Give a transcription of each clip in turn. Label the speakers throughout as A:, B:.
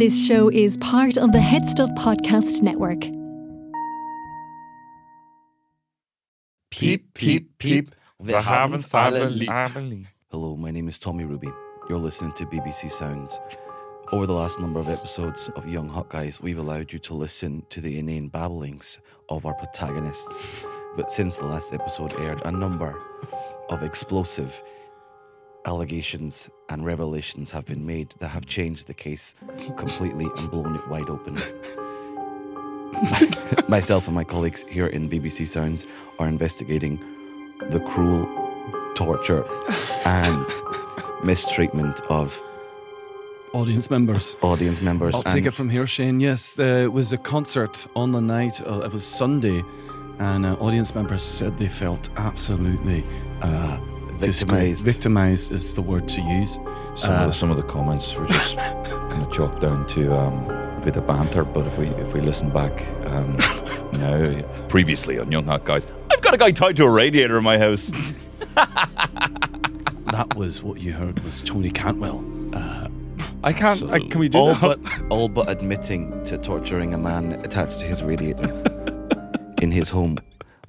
A: This show is part of the HeadStuff Podcast Network.
B: Peep, peep, peep.
C: Wir haben's alle lieb.
B: Hello, my name is Tommy Ruby. You're listening to BBC Sounds. Over the last number of episodes of Young Hot Guys, we've allowed you to listen to the inane babblings of our protagonists. But since the last episode aired, a number of explosive allegations and revelations have been made that have changed the case completely and blown it wide open. Myself and my colleagues here in BBC Sounds are investigating the cruel torture and mistreatment of
D: Audience members.
B: audience members.
D: I'll take it from here, Shane. Yes, there was a concert on the night. Uh, it was Sunday, and uh, audience members said they felt absolutely uh, disgraced.
B: Victimised.
D: Victimized is the word to use.
C: Some,
D: Uh,
C: of the, some of the comments were just kind of chalked down to um, a bit of banter. But if we if we listen back um, now, previously on Young Hot Guys, I've got a guy tied to a radiator in my house.
D: that was what you heard was Tony Cantwell. Uh, I can't. I, can we do
B: all
D: that?
B: but all but admitting to torturing a man attached to his radiator in his home,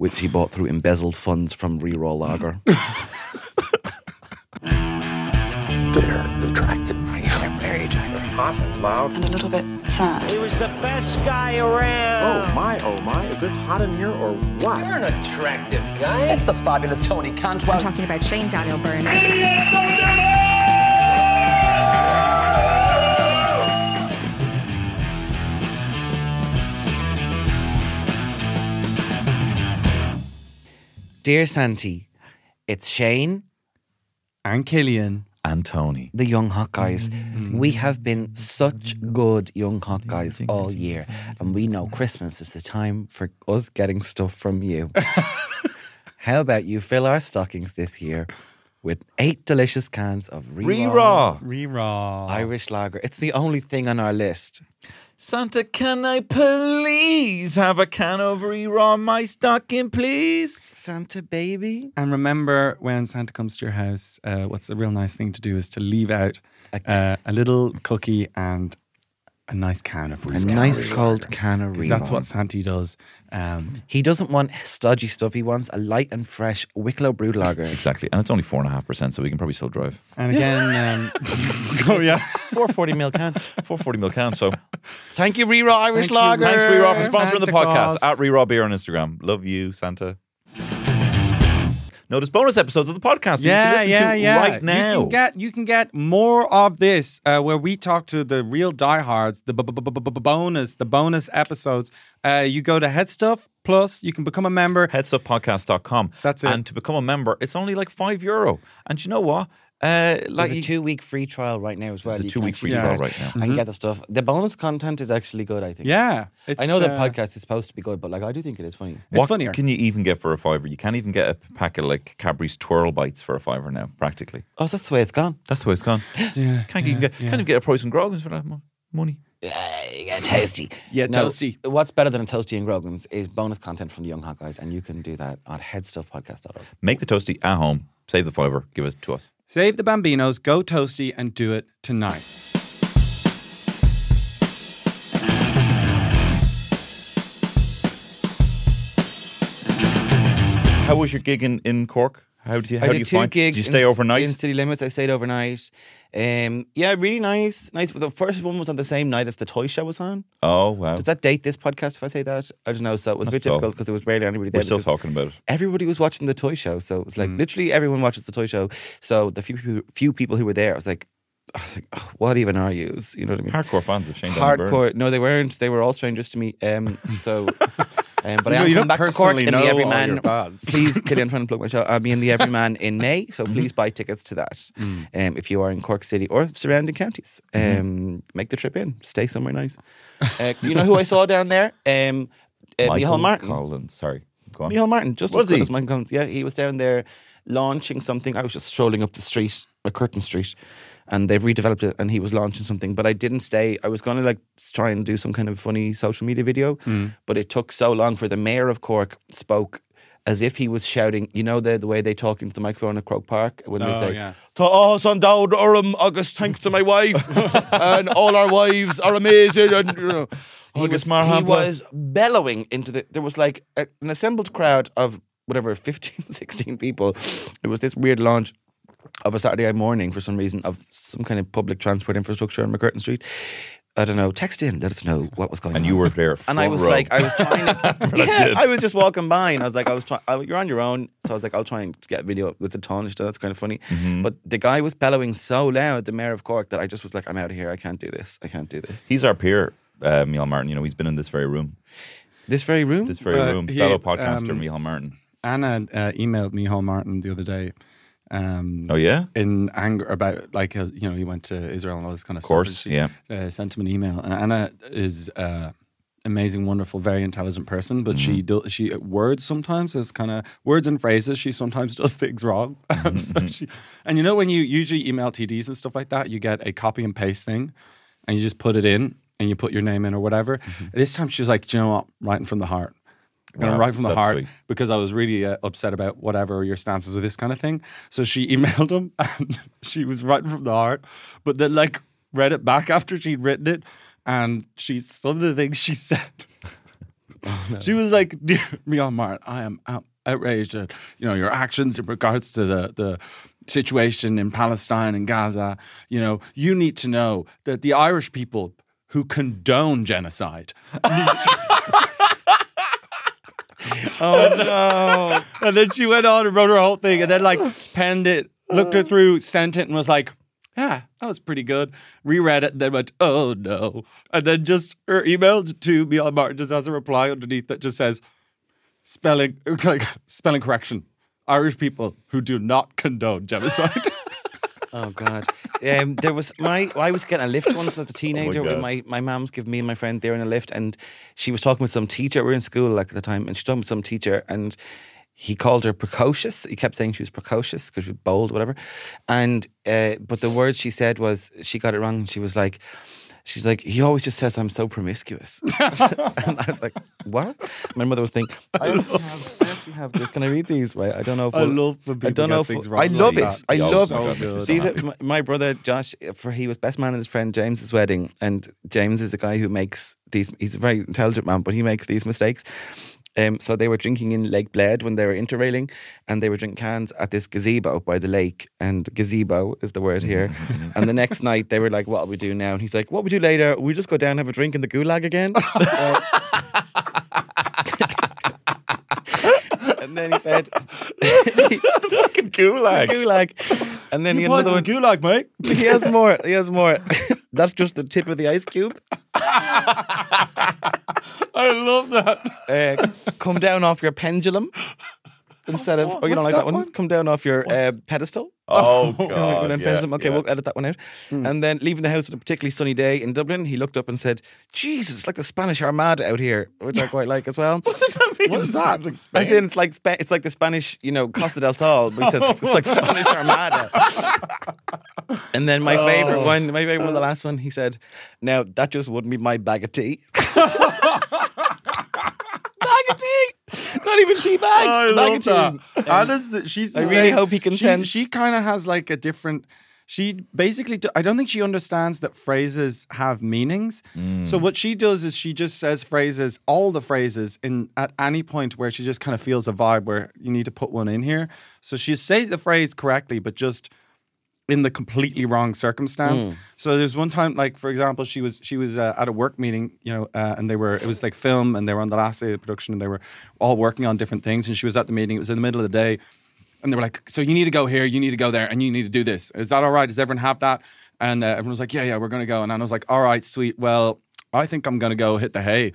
B: which he bought through embezzled funds from Reraw Lager.
E: They're attracted. They're very attractive.
F: hot and loud.
G: and a little bit sad.
F: He was the best guy around. Oh my, oh my, is it hot in here or what? You're an attractive guy.
E: It's the fabulous Tony Cantwell.
H: I'm talking about Shane Daniel Byrne.
B: Dear Santi, it's Shane,
D: and Killian.
C: And Tony.
B: the young hot guys. We have been such good young hot guys all year, and we know Christmas is the time for us getting stuff from you. How about you fill our stockings this year with eight delicious cans of Reraw
C: Reraw.
D: Reraw.
B: Irish lager? It's the only thing on our list.
C: Santa, can I please have a can of Reraw in my stocking, please?
B: Santa baby.
D: And remember, when Santa comes to your house, uh, what's a real nice thing to do is to leave out uh, a little cookie and a nice can of
B: A
D: Reese
B: nice
D: Cabbage.
B: cold can of
D: 'Cause
B: Reraw.
D: That's what Santa does. Um,
B: He doesn't want stodgy stuff. He wants a light and fresh Wicklow brewed lager.
C: Exactly. And it's only four and a half percent, so we can probably still drive.
D: and again, um, oh yeah,
B: 440 mil can.
C: 440 mil can. So
B: Thank you, Reraw Irish
D: Thank you,
B: lager.
C: thanks, Reraw, for sponsoring the podcast
D: Claus.
C: at Reraw Beer on Instagram. Love you, Santa. Notice bonus episodes of the podcast
D: yeah,
C: you can listen
D: yeah,
C: to
D: yeah.
C: right now.
D: You can get you can get more of this uh, where we talk to the real diehards, the b- b- b- b- bonus, the bonus episodes. Uh, you go to Headstuff Plus. You can become a member.
C: headstuffpodcast.com.
D: That's it.
C: And to become a member, it's only like five euro. And you know what? Uh, like
B: There's a two week free trial right now as well.
C: a two week free
B: actually
C: trial
B: do
C: right
B: that
C: now.
B: And get the stuff. The bonus content is actually good, I think.
D: Yeah, it's,
B: I know the
D: uh,
B: podcast is supposed to be good, but like I do think it is funny.
D: It's
C: what
D: funnier.
C: can you even get for a fiver? You can't even get a pack of like Cadbury's twirl bites for a fiver now, practically.
B: Oh, so that's the way it's gone.
C: That's the way it's gone.
D: Yeah,
C: Can't
D: yeah,
C: even get
D: yeah.
C: can't even get a price in Grogan's for that money.
B: Yeah, you toasty.
D: Yeah,
B: No,
D: toasty.
B: What's better than a toasty and Grogan's is bonus content from the Young Hot Guys, and you can do that on headstuffpodcast.org.
C: Make the toasty at home. Save the fiver. Give it to us.
D: Save the Bambinos, go toasty, and do it tonight.
C: How was your gig in, in Cork? How did you how
B: I
C: do
B: did
C: you
B: two
C: find?
B: gigs.
C: Did you stay
B: in,
C: overnight?
B: in city limits? I stayed overnight. Um, yeah, really nice. Nice. But the first one was on the same night as the toy show was on.
C: oh wow.
B: Does that date this podcast? If I say that, I don't know. So it was a bit difficult because there was barely anybody there.
C: We're still talking about it.
B: Everybody was watching the toy show, so it was like
C: Mm.
B: literally everyone watches the toy show. So the few people, few people who were there, I was like, I was like, "Oh, what even are yous? You know what I mean?
C: Hardcore fans of Shane.
B: Hardcore. No, they weren't. They were all strangers to me. Um, so Um, but
D: you
B: I am coming back to Cork
D: personally
B: in the
D: know all
B: Everyman.
D: your fans.
B: Please, Killian, trying to plug my show. I'll be in the Everyman in May, so please buy tickets to that.
D: Mm.
B: Um, if you are in Cork City or surrounding counties, um, make the trip in. Stay somewhere nice. Uh, you know who I saw down there? Um, uh, Michael
C: Michael
B: Martin.
C: Collins. Sorry. Go on.
B: Michael Martin, just
C: Was
B: as good
C: he?
B: as Michael Collins. Yeah, he was down there launching something. I was just strolling up the street, MacCurtain Street, and they've redeveloped it. And he was launching something, but I didn't stay. I was going to like try and do some kind of funny social media video,
D: Mm.
B: but it took so long for the mayor of Cork spoke. As if he was shouting, you know the the way they talk into the microphone at Croke Park when they
D: Oh,
B: say,
D: yeah.
B: "To us on down Urim, August, thanks to my wife, and all our wives are amazing." And you know, he was, he was bellowing into the. There was like a, an assembled crowd of whatever 15, 16 people. It was this weird launch of a Saturday morning for some reason of some kind of public transport infrastructure on MacCurtain Street. I don't know. Text in, let us know what was going on.
C: And you were there.
B: And I was
C: row.
B: like, I was trying to. Yeah. I was just walking by, and I was like, I was trying. You're on your own, so I was like, I'll try and get a video with the tonish. That's kind of funny.
C: Mm-hmm.
B: But the guy was bellowing so loud, the mayor of Cork, that I just was like, I'm out of here. I can't do this. I can't do this.
C: He's our peer, uh, Michael Martin. You know, he's been in this very room.
B: This very room.
C: This very
D: Uh,
C: room.
D: he-
C: Fellow podcaster,
D: um,
C: Michael Martin.
D: Anna uh, emailed me, Hall Martin, the other day. Um,
C: Oh, yeah?
D: in anger about like uh, you know he went to Israel and all this kind of,
C: Of course,
D: stuff. and she, Uh, sent him an email, and Anna is uh, amazing, wonderful, very intelligent person, but she do, she words sometimes is kind of words and phrases. She sometimes does things wrong. so she, and you know when you usually email TDs and stuff like that, you get a copy and paste thing, and you just put it in and you put your name in or whatever. This time she was like, "Do you know what? Writing from the heart."
C: Wow,
D: right from the heart
C: sweet.
D: because I was really uh, upset about whatever your stances of this kind of thing. So she emailed him and she was writing from the heart, but then like read it back after she'd written it. And she, some of the things she said, she was like, Dear Mian Martin, I am out, outraged at, you know, your actions in regards to the, the situation in Palestine and Gaza. You know, you need to know that the Irish people who condone genocide
B: oh no!
D: And then she went on and wrote her whole thing and then like penned it, looked her through, sent it, and was like, yeah, that was pretty good. Reread it and then went, oh no. And then just her email to me on Martin just has a reply underneath that just says, spelling like spelling correction. Irish people who do not condone genocide.
B: Oh God! Um, there was my. I was getting a lift once as a teenager. with
C: God.
B: my my mom's giving me and my friend there in a lift, and she was talking with some teacher. We were in school like at the time, and she was talking with some teacher, and he called her precocious. He kept saying she was precocious because she was bold, whatever. And uh, but the word she said was she got it wrong. She was like. She's like, he always just says I'm so promiscuous. and I was like, what? My mother was thinking, I actually have, Have this. Can I read these? Right? I don't know if
D: I love when
B: I don't know if I love
D: like
B: it. I
C: Yeah,
B: love
C: so
B: it.
C: good.
B: These are my, my brother Josh. For he was best man at his friend James's wedding, and James is a guy who makes these. He's a very intelligent man, but he makes these mistakes. Um, so they were drinking in Lake Bled when they were interrailing, and they were drinking cans at this gazebo by the lake. And gazebo is the word here. and the next night they were like, "What will we do now?" And he's like, "What we do later? We just go down and have a drink in the gulag again." and then he said, "The fucking gulag, gulag." And then he had another one.
D: gulag, mate.
B: He has more. He has more. That's just the tip of the ice cube.
D: I love that.
B: Uh, come down off your pendulum instead of. Oh, you don't like that one?
D: one?
B: Come down off your uh, pedestal.
C: Oh, God. yeah.
B: Okay,
C: yeah.
B: we'll edit that one out. And then leaving the house on a particularly sunny day in Dublin, he looked up and said, "Jesus, it's like the Spanish Armada out here," which I quite like as well. what does that mean?
D: What is that?
B: As in, it's like Spa- it's like the Spanish, you know, Costa del Sol, but he says it's like Spanish Armada. and then my favorite one, my favorite one, the last one, he said, "Now that just wouldn't be my bag of tea." bag of tea, not even tea bag.
D: I love that.
B: tea. Um,
D: Anna's, she's. the
B: I really
D: same-
B: hope he can
D: she,
B: sense-
D: She kind of has like a different. She basically, I don't think she understands that phrases have meanings. So what she does is she just says phrases, all the phrases, in at any point where she just kind of feels a vibe where you need to put one in here. So she says the phrase correctly, but just in the completely wrong circumstance.
B: Hmm.
D: So there's one time, like for example, she was she was uh, at a work meeting, you know, uh, and they were it was like film, and they were on the last day of the production, and they were all working on different things, and she was at the meeting. It was in the middle of the day, and they were like, "So you need to go here, you need to go there, and you need to do this. Is that all right? Does everyone have that?" And uh, everyone was like, "Yeah, yeah, we're going to go." And I was like, "All right, sweet. Well, I think I'm going to go hit the hay."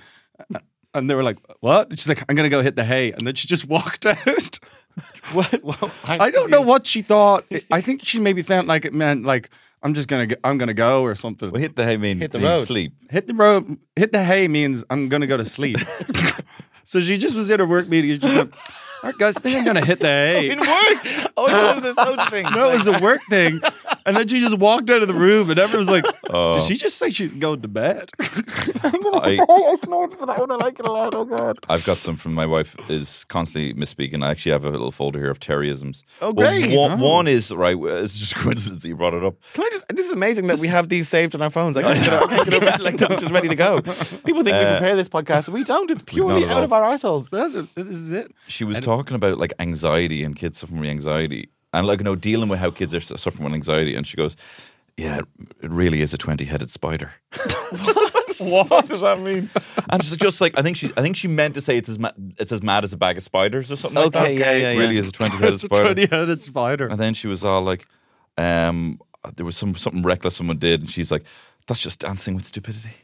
D: And they were like, what? And she's like, I'm going to go hit the hay. And then she just walked out.
B: What? what
D: I don't know what she thought. I think she maybe felt like it meant like, I'm just going to, go, I'm going to go or something.
C: Well, hit the hay means
B: Hit the road.
C: sleep.
D: hit the road, hit the hay means I'm going to go to sleep. so she just was in her work meeting. and She's like, all right, guys, I think I'm going to hit the hay.
B: In work? Oh, it was a social thing.
D: No, it was a work thing. And then she just walked out of the room, and everyone was like,
C: Oh.
D: Did she just say she's going to bed?
C: I,
B: I snorted for that one. I like it a lot. Oh, God.
C: I've got some from my wife is constantly misspeaking. I actually have a little folder here of Terryisms.
B: Oh,
C: Well,
B: great.
C: one, one is right. It's just coincidence that you brought it up.
B: Can I just? This is amazing that we have these saved on our phones. I can't get, I can't get over it like them just ready to go. People think we
C: Uh,
B: prepare this podcast. We don't. It's purely out
C: all.
B: of our arseholes.
D: That's. This is it.
C: She was talking about like anxiety and kids suffering from anxiety and like you know dealing with how kids are suffering from anxiety. And she goes, "Yeah, it really is a twenty-headed spider." what does that mean? And it's just like I think she, I think she meant to say it's as ma- it's as mad as a bag of spiders or something like that.
B: Okay, yeah, yeah, yeah.
C: Really is a twenty-headed
D: It's a
C: spider.
D: 20 headed spider.
C: And then she was all like, um, there was some something reckless someone did, and she's like, "That's just dancing with stupidity."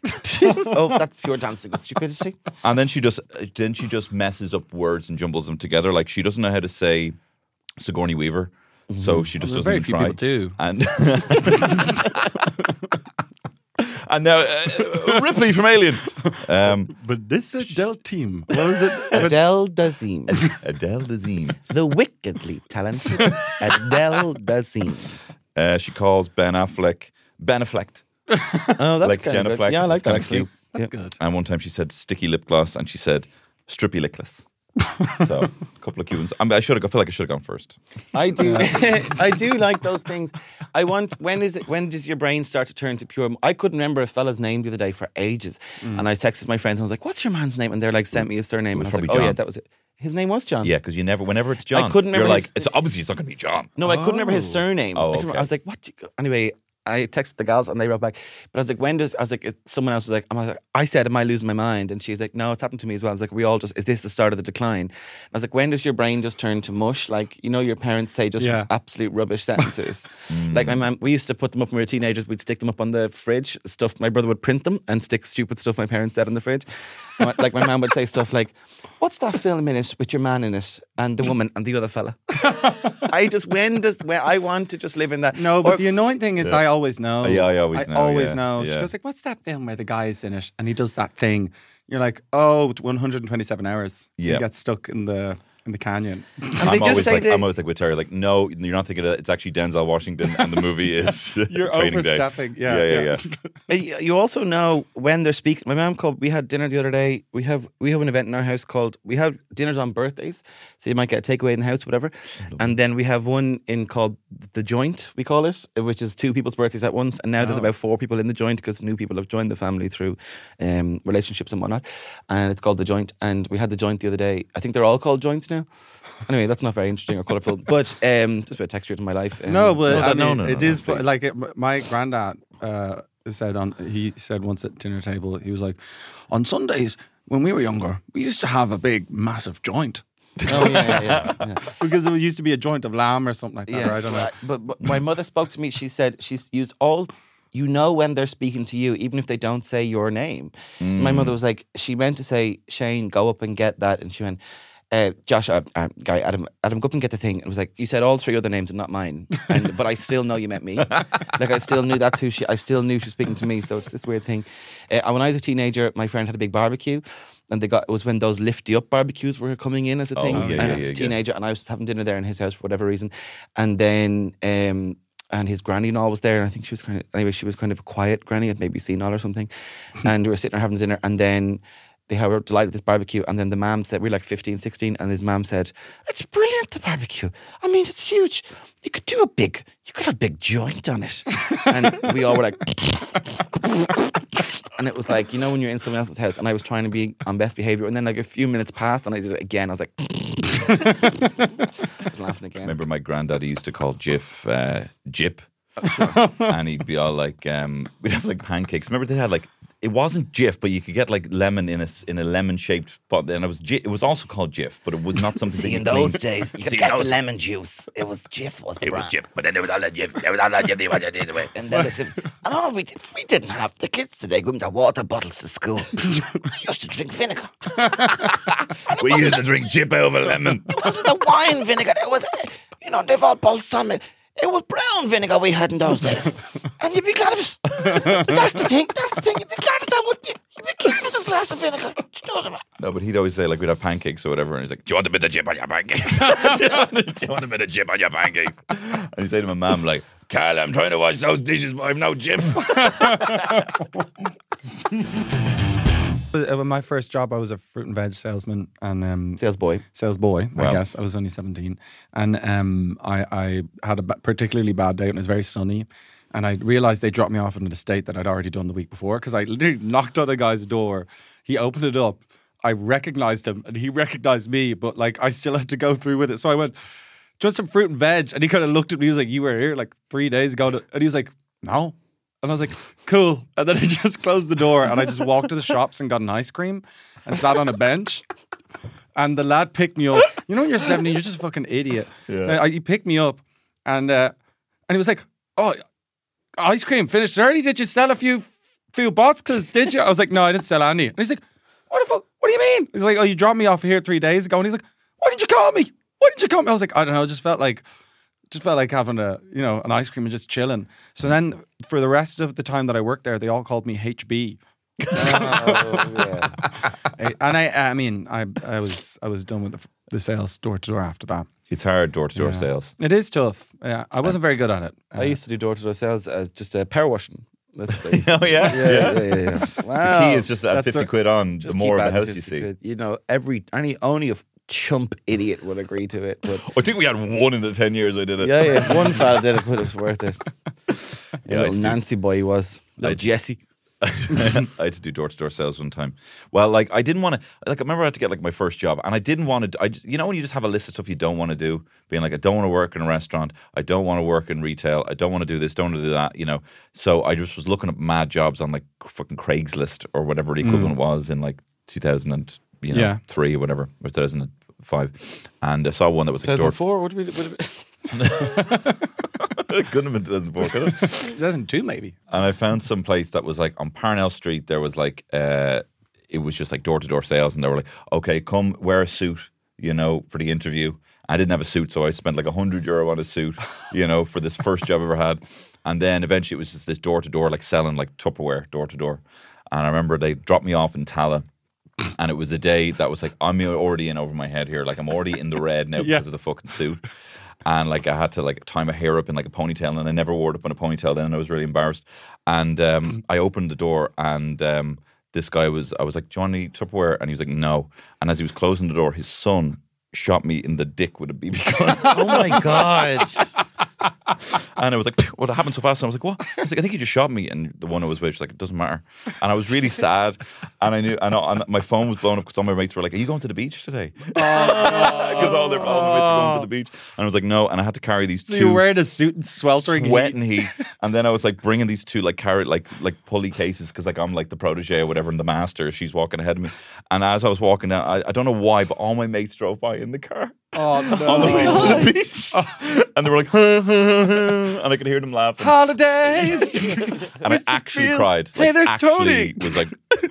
B: oh, that's pure dancing with stupidity.
C: and then she just then she just messes up words and jumbles them together. Like she doesn't know how to say Sigourney Weaver, so she just
D: Well,
C: doesn't
D: very few
C: try.
D: people do.
C: And and now uh, Ripley from Alien, um,
D: But this Adele team, what was it?
B: Adele Dazeem,
C: Adele Dazeem.
B: the wickedly talented Adele Dazeem.
C: Uh, she calls Ben Affleck Ben Affleck.
B: Oh, that's
C: Like
B: kind
C: Jenna
B: of
C: Fleck,
B: Yeah, I like
C: it's
B: that actually.
C: cute.
D: That's good.
C: And one time she said sticky lip gloss, and she said strippy lickless. so a couple of cute. I, mean, I should have. I feel like I should have gone first.
B: I do. I do like those things. I want. When is it? When does your brain start to turn to pure? I couldn't remember a fella's name the other day for ages, mm. and I texted my friends and I was like, "What's your man's name?" And they're like, "Sent me his surname." And I was like, "Oh yeah, that was it." His name was John.
C: Yeah, because you never. Whenever it's John, I
B: couldn't remember
C: You're like,
B: his-
C: it's obviously it's not going to be John.
B: No, I couldn't remember his
D: Oh.
B: surname.
C: Oh,
B: I, couldn't-
C: okay.
B: I was like, what? you- Anyway, I texted the gals and they wrote back. But I was like, when does, I was like, it- someone else was like, I'm like, I said, am I losing my mind? And she's like, no, it's happened to me as well. I was like, we all just, is this the start of the decline? I was like, when does your brain just turn to mush? Like, you know, your parents say just
D: Yeah.
B: absolute rubbish sentences. Mm. Like my mom, we used to put them up when we were teenagers. We'd stick them up on the fridge. Stuff, my brother would print them and stick stupid stuff my parents said on the fridge. And my- like my mom would say stuff like, what's that film in it with your man in it and the woman and the other fella? I just when does when I want to just live in that.
D: No, but
B: Or-
D: the annoying thing is, I always know.
C: Yeah, I always know, uh, I
D: always
C: yeah,
D: know. She
C: yeah.
D: goes like, "What's that film where the guy is in it and he does that thing?" You're like, "Oh, 127 hours."
C: Yeah.
D: you get stuck in the in the canyon.
B: and
C: I'm
B: they just
C: always
B: say
C: like,
B: they,
C: I'm always like with Terry, like, no, you're not thinking of it. It's actually Denzel Washington, and the movie is
D: You're
C: Training Day.
D: overstepping. Yeah,
C: yeah, yeah.
D: yeah.
C: yeah.
B: You also know when they're speaking. My mom called. We had dinner the other day. We have we have an event in our house called. We have dinners on birthdays, so you might get a takeaway in the house, whatever. And then we have one in called the joint. We call it, which is two people's birthdays at once. And now there's about four people in the joint because new people have joined the family through um, relationships and whatnot. And it's called the joint. And we had the joint the other day. I think they're all called joints now. Anyway, that's not very interesting or colourful, but um, just a bit of texture to my life. Um,
D: No, but
C: No,
D: I
C: that- no,
D: mean,
C: no,
D: it is
C: no,
D: like it, my granddad uh, said on. He said once at dinner table, he was like, "On Sundays when we were younger, we used to have a big, massive joint."
B: oh yeah, yeah, yeah.
D: because it used to be a joint of lamb or something like that. I don't know.
B: But, but my mother spoke to me. She said she's used all. You know when they're speaking to you, even if they don't say your name. My mother was like, she meant to say, Shane, go up and get that, and she went, uh, Josh, uh, uh, guy, Adam, Adam, go up and get the thing. And it was like, you said all three other names and not mine, and, but I still know you meant me. like I still knew that's who she. I still knew she was speaking to me. So it's this weird thing. Uh, when I was a teenager, my friend had a big barbecue. And they got it was when those lifty up barbecues were coming in as a thing.
C: yeah,
B: and
C: yeah,
B: I was
C: yeah,
B: a teenager, and I was having dinner there in his house for whatever reason. And then um, and his granny and all was there. And I think she was kind of anyway. She was kind of a quiet granny, had maybe senile or something. and we were sitting there having dinner, and then they were delighted with this barbecue. And then the mom said, "We were like 15, 16, and his mom said, "It's brilliant the barbecue. I mean, it's huge. You could do a big, you could have a big joint on it." and we all were like. And it was like, you know, when you're in someone else's house, and I was trying to be on best behavior, and then like a few minutes passed, and I did it again. I was like, I was laughing again.
C: remember my granddad he used to call Jif uh, Jip. and he'd be all like, um, we'd have like pancakes. Remember they had like it wasn't Jif, but you could get like lemon in a in a lemon shaped. But then it was Jif, it was also called Jif, but it was not something.
G: See, in
C: clean.
G: those days, you could
C: See,
G: get the lemon juice. It was Jif, was the
C: It was. Jif, but then there was all that Jif. There was all that Jif. they do it.
G: And then said, and all we did, we didn't have the kids today going their water bottles to school. we used to drink vinegar.
C: We used to drink Jif over lemon.
G: It wasn't the wine vinegar. It was, you know, they've all balsamic. It was brown vinegar we had in those days. And you'd be glad of it. That's the thing. That's the thing. You'd be glad of that, wouldn't you? You'd be glad of a glass of vinegar. Do you know what I mean?
C: No, but he'd always say like we'd have pancakes or whatever, and he's like, "Do you want a bit of Jif on your pancakes? Do you want a bit of Jif on your pancakes?" And he'd say to my mum like, "Carl, I'm trying to wash those dishes, but I've no Jif."
D: Uh, when my first job, I was a fruit and veg salesman and um,
B: Sales boy.
D: sales boy. I guess I was only seventeen, and um, I, I had a particularly bad day. and It was very sunny, and I realized they dropped me off in an estate that I'd already done the week before because I literally knocked on a guy's door. He opened it up. I recognized him, and he recognized me, but like I still had to go through with it. So I went, "Just some fruit and veg," and he kind of looked at me. He was like, "You were here like three days ago," and he was like, "No." And I was like, cool. And then I just closed the door and I just walked to the shops and got an ice cream and sat on a bench. And the lad picked me up. You know, when you're 17, you're just a fucking idiot. So I, he picked me up and uh, and he was like, oh, ice cream finished early. Did you sell a few few boxes? Did you? I was like, no, I didn't sell any. And he's like, what the fuck? What do you mean? He's like, oh, you dropped me off here three days ago. And he's like, why didn't you call me? Why didn't you call me? I was like, I don't know. It just felt like just felt like having a you know an ice cream and just chilling. So then for the rest of the time that I worked there, they all called me HB. I- oh, and I I mean I I was I was done with the, the sales door to door after that.
C: It's hard door to door sales.
D: It is tough. Yeah, I wasn't very good at it.
B: I used to do door to door sales as just a power washing. That's what I
C: Oh yeah,
B: Yeah, yeah, yeah. yeah.
C: The
B: Wow.
C: key is just at fifty
D: a-
C: quid on. The more of the house you see.
B: quid. You know, every any only a chump idiot would agree to it. But
C: I think we had one in the ten years I did it.
B: yeah, yeah, one fella did it, but it was worth it.
C: Yeah,
B: little Nancy boy he was. Little Jesse.
C: I had to do door to door sales one time. Well, like I didn't want to. Like I remember I had to get like my first job, and I didn't want to. I just, you know when you just have a list of stuff you don't want to do, being like I don't want to work in a restaurant, I don't want to work in retail, I don't want to do this, don't want to do that. You know, so I just was looking up mad jobs on like fucking Craigslist or whatever the equivalent mm. was in like two thousand and you know
D: Yeah.
C: three or whatever or two thousand and five, and I saw one that was like door.
B: 2004, would it be? Would it be?
C: it couldn't have been two thousand four, could it?
D: 2002 maybe.
C: and I found some place that was like on Parnell Street. There was like uh, it was just like door to door sales, and they were like, "Okay, come wear a suit, you know, for the interview." I didn't have a suit, so I spent like a hundred euro on a suit, you know, for this first job I ever had. And then eventually it was just this door to door, like selling like Tupperware door to door. And I remember they dropped me off in Tallaght. And it was a day that was like, I'm already in over my head here. Like, I'm already in the red now
D: Yeah.
C: because of the fucking suit. And like, I had to like tie my hair up in like a ponytail, and I never wore it up in a ponytail then. And I was really embarrassed. And um, I opened the door, and um, this guy was, I was like, Johnny Tupperware? And he was like, no. And as he was closing the door, his son shot me in the dick with a BB gun.
B: Oh my god!
C: And I was like, what happened so fast? And I was like, what? I was like, I think you just shot me. And the one I was with was like, it doesn't matter. And I was really sad. And I knew, and, I- and my phone was blown up because all my mates were like, are you going to the beach today? Oh. Because all, their, all the mates were going to the oh. beach. And I was like, no. And I had to carry these
D: So
C: two.
D: you were wearing a suit and sweltering. heat.
C: Sweating heat, and then I was like bringing these two like carry like like pulley cases because like I'm like the protege or whatever, and the master. She's walking ahead of me, and as I was walking down, I, I don't know why, but all my mates drove by in the car
D: Oh
C: on the way
D: no!
C: to the beach, and they were like, and I could hear them laughing,
D: Holidays.
C: and I actually
D: feel-
C: cried.
D: Hey, there's
C: actually
D: Tony.
C: Was like,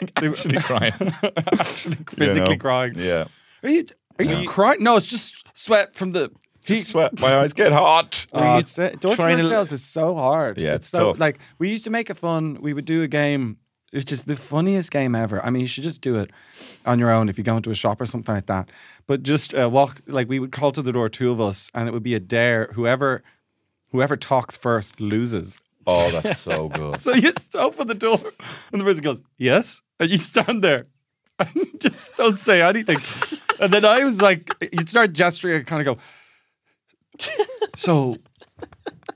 C: like actually crying,
D: Actually, physically
C: You know?
D: crying.
C: Yeah,
D: Are you? Are you crying? No, it's just sweat from the heat.
C: Just sweat. My eyes get hot.
D: Uh, uh, door to is so hard.
C: Yeah,
D: it's
C: it's
D: so
C: tough.
D: like we used to make it fun. We would do a game, which is the funniest game ever. I mean, you should just do it on your own if you go into a shop or something like that. But just uh, walk like we would call to the door, two of us, and it would be a dare. Whoever, whoever talks first loses.
C: Oh, that's so good.
D: So you open the door, and the person goes, "Yes," and you stand there and just don't say anything. And then I was like, you'd start gesturing and kind of go, so,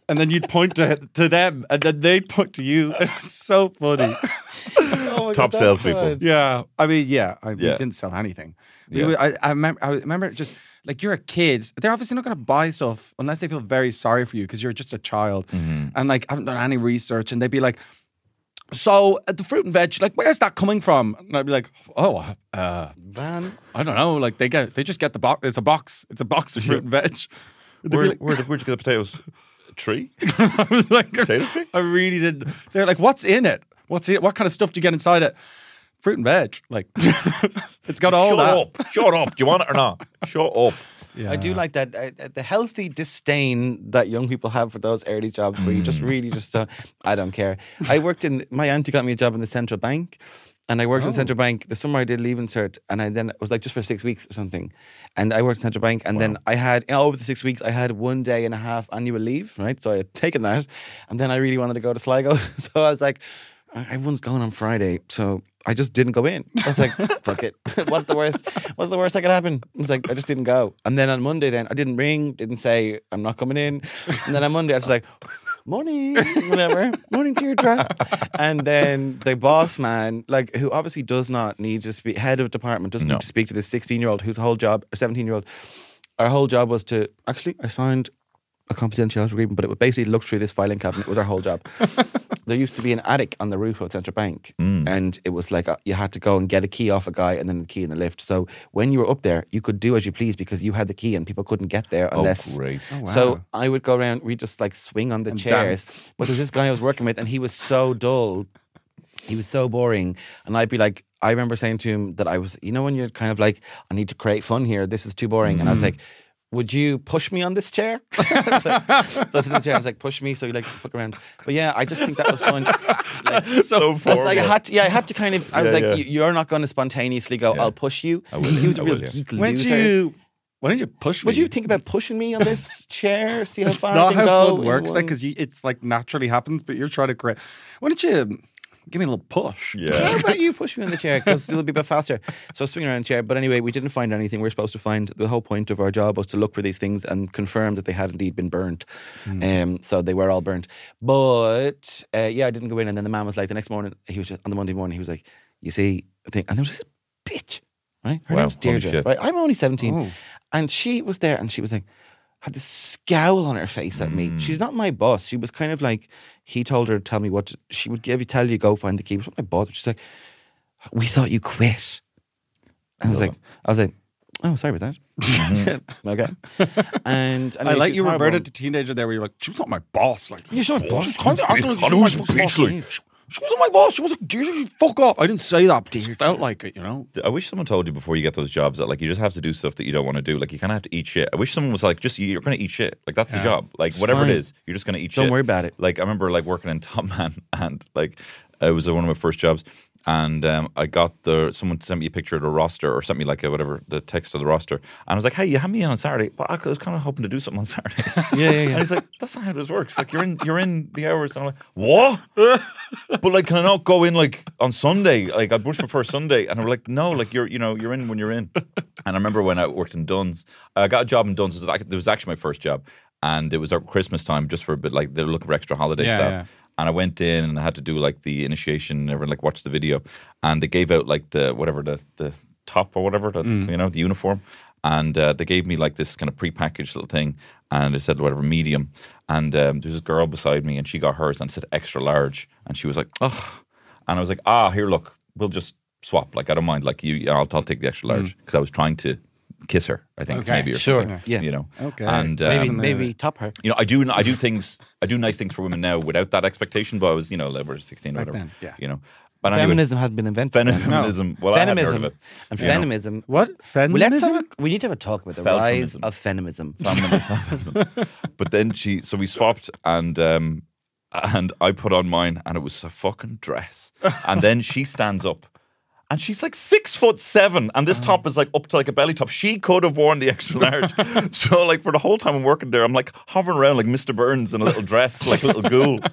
D: and then you'd point to to them, and then they'd point to you. It was so funny.
C: Top salespeople.
D: Yeah, I mean, yeah, I, we
C: Yeah.
D: didn't sell anything. We
C: Yeah.
D: would- I, I remember, I remember just like you're a kid. They're obviously not going to buy stuff unless they feel very sorry for you because you're just a child
C: Mm-hmm.
D: and like I haven't done any research. And they'd be like, so uh, the fruit and veg, like, where's that coming from? And I'd be like, oh, uh,
B: Van.
D: I don't know. Like they get, they just get the box. It's a box. It's a box of fruit and veg. They'd be
C: Where,
D: like-
C: where, where'd you get the potatoes? A tree?
D: I was like,
C: Potato tree?
D: I really didn't. They're like, what's in it? What's it? What kind of stuff do you get inside it? Fruit and veg. Like, it's got all
C: Shut
D: that.
C: up. Shut up. Do you want it or not? Shut up. Yeah.
B: I do like that uh, the healthy disdain that young people have for those early jobs where you just really just don't, I don't care. I worked in my auntie got me a job in the central bank. And I worked in oh. central bank the summer I did leave cert, and I then it was like just for six weeks or something. And I worked in central bank, and then I had you know, over the six weeks I had one day and a half annual leave, right? So I had taken that, and then I really wanted to go to Sligo, so I was like, uh, everyone's going on Friday, so I just didn't go in. I was like, fuck it. What's the worst? What's the worst that could happen? I was like, I just didn't go. And then on Monday, then I didn't ring, didn't say I'm not coming in. And then on Monday, I was like, morning, whatever, morning, Deirdre. And then the boss man, like, who obviously does not need to speak, head of department, doesn't
C: No.
B: need to speak to this 16 year old whose whole job, or 17 year old, our whole job was to actually, I signed a confidentiality agreement, but it would basically look through this filing cabinet. It was our whole job. there used to be an attic on the roof of Central Bank, and it was like uh, you had to go and get a key off a guy and then the key in the lift. So when you were up there, you could do as you please because you had the key, and people couldn't get there unless.
C: Oh, great.
B: So I would go around, we just like swing on the
D: And
B: chairs. But there was this guy I was working with, and he was so dull. He was so boring. And I'd be like, I remember saying to him that I was, you know, when you're kind of like, I need to create fun here. This is too boring. And I was like, would you push me on this chair? I was so I was in the chair. I was like, push me. So you like fuck around. But yeah, I just think that was fun. Like,
C: So
B: it's like I had to, yeah, I had to kind of. I was
C: Yeah,
B: like,
C: yeah.
B: "You- you're not going to spontaneously go.
C: Yeah.
B: I'll push you.
C: I will,
B: He was a
C: I
B: real
C: will, yeah.
B: geek
D: Why
B: loser.
D: don't you? Why don't you push me?
B: Would you think about pushing me on this chair? See how
D: It's
B: far I
D: not
B: can
D: how
B: go
D: fun
B: in
D: works, then,
B: one-
D: because it's like naturally happens. But you're trying to create. Why don't you give me a little push?
B: How
C: Yeah.
B: about you push me in the chair because it'll be a bit faster. So I was swinging around the chair. But anyway, we didn't find anything. We are supposed to find the whole point of our job was to look for these things and confirm that they had indeed been burnt. Um, so they were all burnt. But uh, yeah, I didn't go in. And then the man was like, the next morning, he was just, on the Monday morning, he was like, you see, I think, and there was this bitch, right? Her
C: Wow,
B: name's Deirdre, right? I'm only 17.
D: Oh.
B: And she was there and she was like, had this scowl on her face at me. She's not my boss. She was kind of like, he told her to tell me what to, she would give you, tell you, go find the key. Not my boss. She's like, we thought you quit. And I was like, I was like, oh, sorry about that. Mm-hmm. okay. And
D: I like you reverted to teenager there, where you're like, she was not my boss. Like,
B: Yeah, she's not my boss.
D: She's kind of
C: I
D: was boss.
B: Jeez.
D: She wasn't my boss. She was like, you fuck off. I didn't say that, but it felt like it, you know.
C: I wish someone told you before you get those jobs that like you just have to do stuff that you don't want to do. Like you kind of have to eat shit. I wish someone was like, just you're going to eat shit. Like that's the job. Like whatever
B: fine.
C: it is, you're just going to eat shit.
B: Don't worry about it.
C: Like I remember like working in Topman and like it was one of my first jobs. And um, I got the someone sent me a picture of the roster or sent me like a whatever the text of the roster, and I was like, "Hey, you have me in on Saturday, but I was kind of hoping to do something on Saturday."
B: Yeah, yeah, yeah.
C: And he's like, "That's not how this works. Like you're in you're in the hours." And I'm like, "What?" but like, can I not go in like on Sunday? Like I my first Sunday, and I'm like, "No, like you're you know you're in when you're in." And I remember when I worked in Dunnes, I got a job in was it was actually my first job, and it was at Christmas time, just for a bit. Like they're looking for extra holiday
D: Yeah,
C: stuff.
D: yeah.
C: And I went in and I had to do like the initiation and everyone like watch the video. And they gave out like the whatever the the top or whatever, the,
D: Mm.
C: you know, the uniform. And uh, they gave me like this kind of prepackaged little thing and it said whatever medium. And um, there's this girl beside me and she got hers and said extra large. And she was like, oh. And I was like, ah, here, look, we'll just swap. Like, I don't mind. Like, you, I'll, I'll take the extra large because I was trying to kiss her, I think,
D: Okay,
C: maybe. Or
B: sure,
C: something,
B: yeah.
C: You know,
D: Okay.
C: And um,
B: Maybe, maybe top her.
C: you know, I do I do things I do nice things for women now without that expectation, but I was, you know, like, we're sixteen or whatever.
D: then, yeah.
C: You know. But anyway,
B: Feminism hasn't been invented. then.
C: feminism. Well, I hadn't heard
B: feminism
C: of it.
B: and
C: you know.
B: feminism.
D: What?
B: Well, let's have
D: Feminism?
B: a, we need to have a talk about the rise
C: Feminism.
B: of feminism.
C: Feminism. but then she, so we swapped, and um, and I put on mine, and it was a fucking dress. And then she stands up. And she's like six foot seven, and this top is like up to like a belly top. She could have worn the extra large. so like for the whole time I'm working there, I'm like hovering around like Mr. Burns in a little dress, like a little ghoul.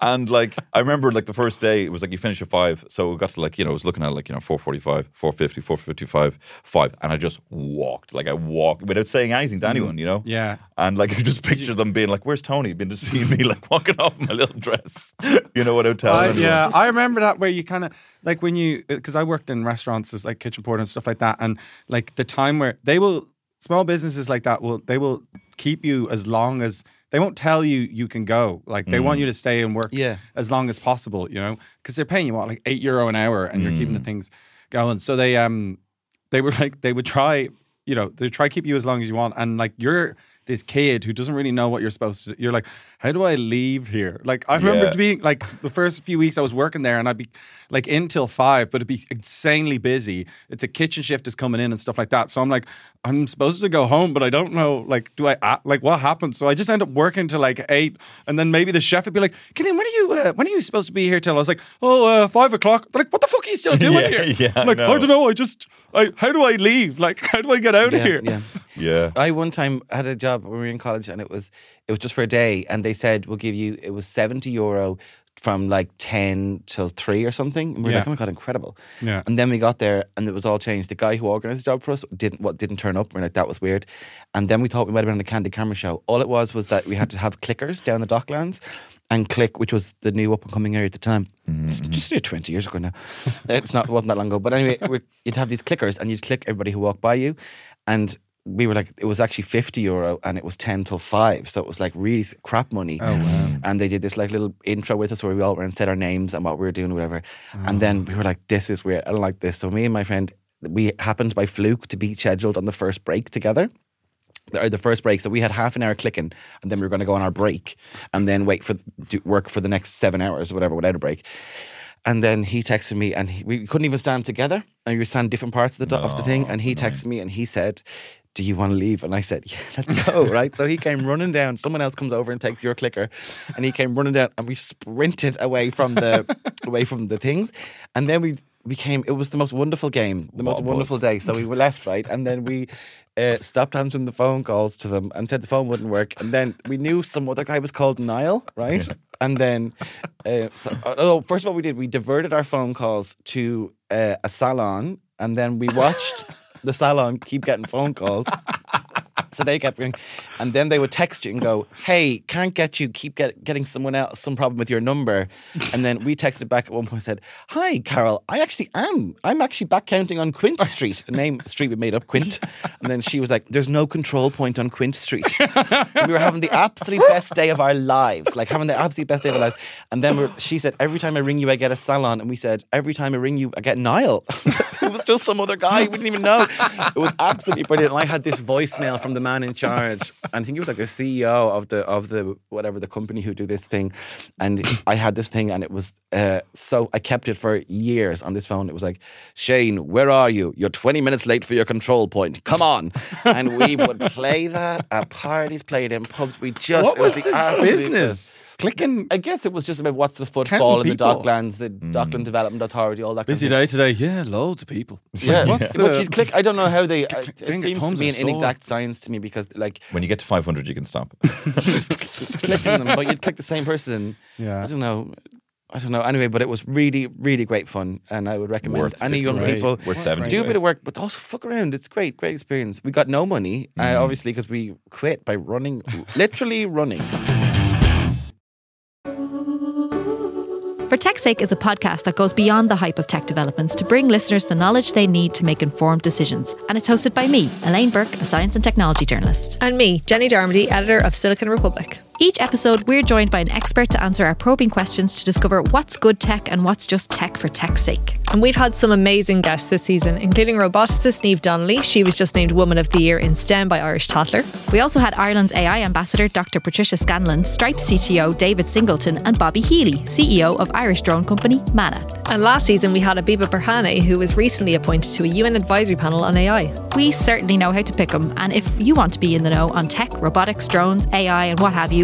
C: And like I remember like the first day, it was like you finish at five. So we got to like, you know, I was looking at like, you know, 445, 450, 455, five. And I just walked. Like I walked without saying anything to mm. anyone, you know?
D: Yeah.
C: And like I just picture them being like, "Where's Tony?" Been to see me, like walking off in my little dress, you know, without telling
D: I, yeah, I remember that where you kind of like when you uh, because I worked in restaurants as like kitchen porter and stuff like that, and like the time where they will small businesses like that will they will keep you as long as they won't tell you you can go. Like they want mm. you to stay and work
B: Yeah.
D: as long as possible, you know, because they're paying you what like eight euro an hour, and you're keeping the mm. things going. So they um they were like they would try, you know, they try keep you as long as you want, and like you're this kid who doesn't really know what you're supposed to. do. You're like, how do I leave here? Like I remember
C: Yeah.
D: being like the first few weeks I was working there, and I'd be like in till five, but it'd be insanely busy. It's a kitchen shift is coming in and stuff like that. So I'm like, I'm supposed to go home, but I don't know. Like, do I like what happens? So I just end up working till like eight, and then maybe the chef would be like, Killian, when are you uh, when are you supposed to be here till? I was like, oh, uh, five o'clock. They're like, what the fuck are you still doing
C: Yeah,
D: here?
C: yeah,
D: I'm like,
C: know.
D: I don't know. I just, I, how do I leave? Like, how do I get out of
B: Yeah,
D: here?
B: Yeah. I one time had a job when we were in college, and it was it was just for a day, and they said we'll give you it was seventy euro from like ten till three or something. And we are
D: Yeah.
B: like, oh my god, incredible!
D: Yeah.
B: And then we got there, and it was all changed. The guy who organised the job for us didn't what didn't turn up. We're like, that was weird. And then we thought we might have been on a candid camera show. All it was was that we had to have clickers down the docklands, and click, which was the new up and coming area at the time. Mm-hmm. It's just near twenty years ago now. it's not wasn't that long ago. But anyway, you'd have these clickers, and you'd click everybody who walked by you, and we were like, it was actually 50 euro and it was 10 till 5. So it was like really crap money. Oh, wow. And they did this like little intro with us where we all went and said our names and what we were doing, whatever. And then we were like, this is weird. I don't like this. So me and my friend, we happened by fluke to be scheduled on the first break together. The, or the first break, so we had half an hour clicking, and then we were going to go on our break, and then wait for do work for the next seven hours or whatever without a break. And then he texted me, and he, we couldn't even stand together, and we were standing different parts of the do- of the thing. Oh, and he texted me, and he said, "Do you want to leave?" And I said, "Yeah, let's go." right. So he came running down. Someone else comes over and takes your clicker, and he came running down, and we sprinted away from the away from the things, and then we became. It was the most wonderful game, the most wonderful day. So we were left right, and then we. Uh, stopped answering the phone calls to them and said the phone wouldn't work. And then we knew some other guy was called Niall, right? And then, uh, so, oh, first of all, we did we diverted our phone calls to uh, a salon, and then we watched the salon keep getting phone calls. So they kept ringing, and then they would text you and go, "Hey, can't get you. Keep get, getting someone else some problem with your number." And then we texted back at one point said, "Hi, Carol. I actually am. I'm actually back counting on Quint Street, a name street we made up, Quint." And then she was like, "There's no control point on Quint Street." And we were having the absolute best day of our lives, like having the absolute best day of our lives. And then we're, she said, "Every time I ring you, I get a salon." And we said, "Every time I ring you, I get Niall." it was just some other guy we didn't even know. It was absolutely brilliant. And I had this voicemail from the man in charge, and I think he was like the CEO of the of the whatever the company who do this thing. And I had this thing, and it was uh, so I kept it for years on this phone. It was like, Shane, where are you? You're 20 minutes late for your control point. Come on! And we would play that at parties, play it in pubs. We just
D: What
B: it
D: was
B: the
D: this business? Clicking.
B: I guess it was just about what's the footfall in the
D: people.
B: Docklands, the Dockland Development Authority, all that.
D: Busy
B: kind of
D: day today. Yeah, loads of people.
B: yeah,
D: What's
B: But
D: the-
B: you'd click. I don't know how they. uh, it
D: finger
B: seems to be
D: are
B: an
D: sore.
B: inexact science to me because, like,
C: When you get to 500, you can stop.
B: clicking them, but you'd click the same person.
D: Yeah.
B: I don't know. I don't know. Anyway, but it was really, really great fun, and I would recommend
C: Worth
B: any young
C: 50
B: people
C: Worth 70.
B: do a bit of work, but also fuck around. It's great, great experience. We got no money, uh, obviously, because we quit by running, literally running.
A: For Tech's Sake is a podcast that goes beyond the hype of tech developments to bring listeners the knowledge they need to make informed decisions. And it's hosted by me, Elaine Burke, a science and technology journalist.
H: And me, Jenny Darmody, editor of Silicon Republic.
A: Each episode, we're joined by an expert to answer our probing questions to discover what's good tech and what's just tech for tech's sake.
H: And we've had some amazing guests this season, including roboticist Niamh Donnelly. She was just named Woman of the Year in STEM by Irish Tatler.
A: We also had Ireland's AI ambassador, Dr. Patricia Scanlon, Stripe CTO David Singleton, and Bobby Healy, CEO of Irish drone company Manna.
H: And last season, we had Abeba Birhane, who was recently appointed to a UN advisory panel on AI.
A: We certainly know how to pick them, and if you want to be in the know on tech, robotics, drones, AI, and what have you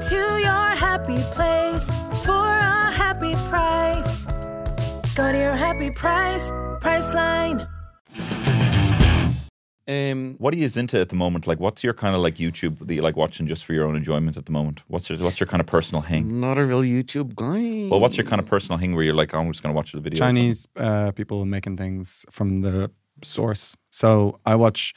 I: Go to your happy place for a happy price. Go to your happy price, Priceline.
J: Um,
C: What are you into at the moment? Like, what's your kind of like YouTube that you like watching just for your own enjoyment at the moment? What's your what's your kind of personal hang?
J: not a real YouTube guy.
C: Well, what's your kind of personal hang where you're like, oh, I'm just going to watch the video?
D: Chinese uh, people making things from the source. So I watch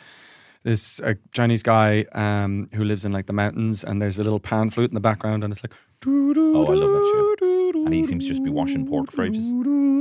D: this uh, Chinese guy um, who lives in like the mountains, and there's a little pan flute in the background, and it's like.
C: Oh, I love that shit. And he seems to just be washing pork for ages.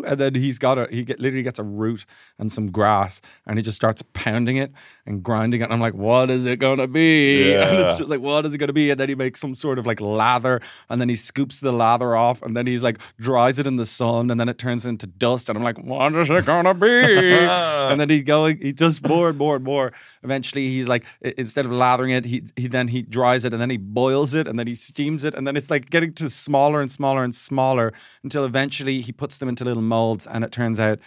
D: And then he's got a he get, literally gets a root and some grass, and he just starts pounding it and grinding it. And I'm like, what is it gonna be? And it's just like, what is it gonna be? And then he makes some sort of like lather, and then he scoops the lather off, and then he's like dries it in the sun, and then it turns into dust. And I'm like, what is it gonna be? and then he's going, he just more and more and more. Eventually, he's like, instead of lathering it, he he then he dries it, and then he boils it, and then he steams it, and then it's like getting to smaller and smaller and smaller until eventually he puts them into little molds, and it turns out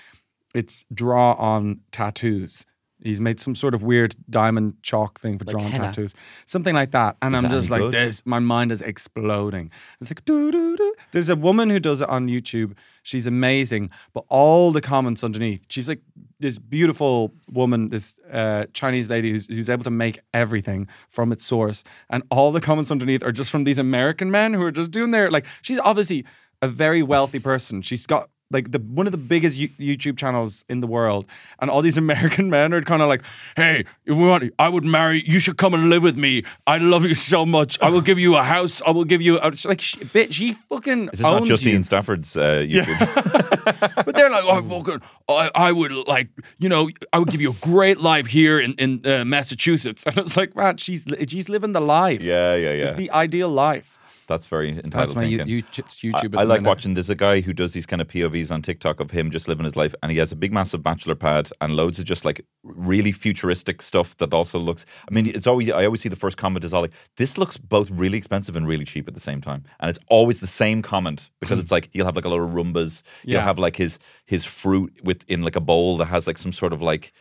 D: it's draw on tattoos. He's made some sort of weird diamond chalk thing for
J: Like
D: drawing
J: henna.
D: tattoos, something like that. And
C: Is
D: I'm
C: that
D: just like,
C: good?
D: this. My mind is exploding. It's like, doo, doo, doo. there's a woman who does it on YouTube. She's amazing, but all the comments underneath, she's like this beautiful woman, this uh, Chinese lady who's, who's able to make everything from its source. And all the comments underneath are just from these American men who are just doing their, like, she's obviously a very wealthy person. She's got like the one of the biggest Yo- YouTube channels in the world, and all these American men are kind of like, "Hey, if we want, I would marry. You should come and live with me. I love you so much. I will give you a house. I will give you a, like, she, bitch. She fucking This
C: Is this not
D: owns
C: just
D: you.
C: Ian Stafford's uh, YouTube?
D: But they're like, oh, fucking, I, I would like, you know, I would give you a great life here in in uh, Massachusetts, and it's like, man, she's she's living the life.
C: yeah, yeah, yeah.
D: It's the ideal life.
C: That's very entitled
D: That's my
C: thinking.
D: you, YouTube.
C: I, I like
D: minute.
C: watching. There's a guy who does these kind of POVs on TikTok of him just living his life, and he has a big, massive bachelor pad and loads of just like really futuristic stuff that also looks. I mean, it's always. I always see the first comment is all like, "This looks both really expensive and really cheap at the same time," and it's always the same comment because it's like he'll have like a lot of Roombas. He'll
D: Yeah.
C: have like his his fruit with in like a bowl that has like some sort of like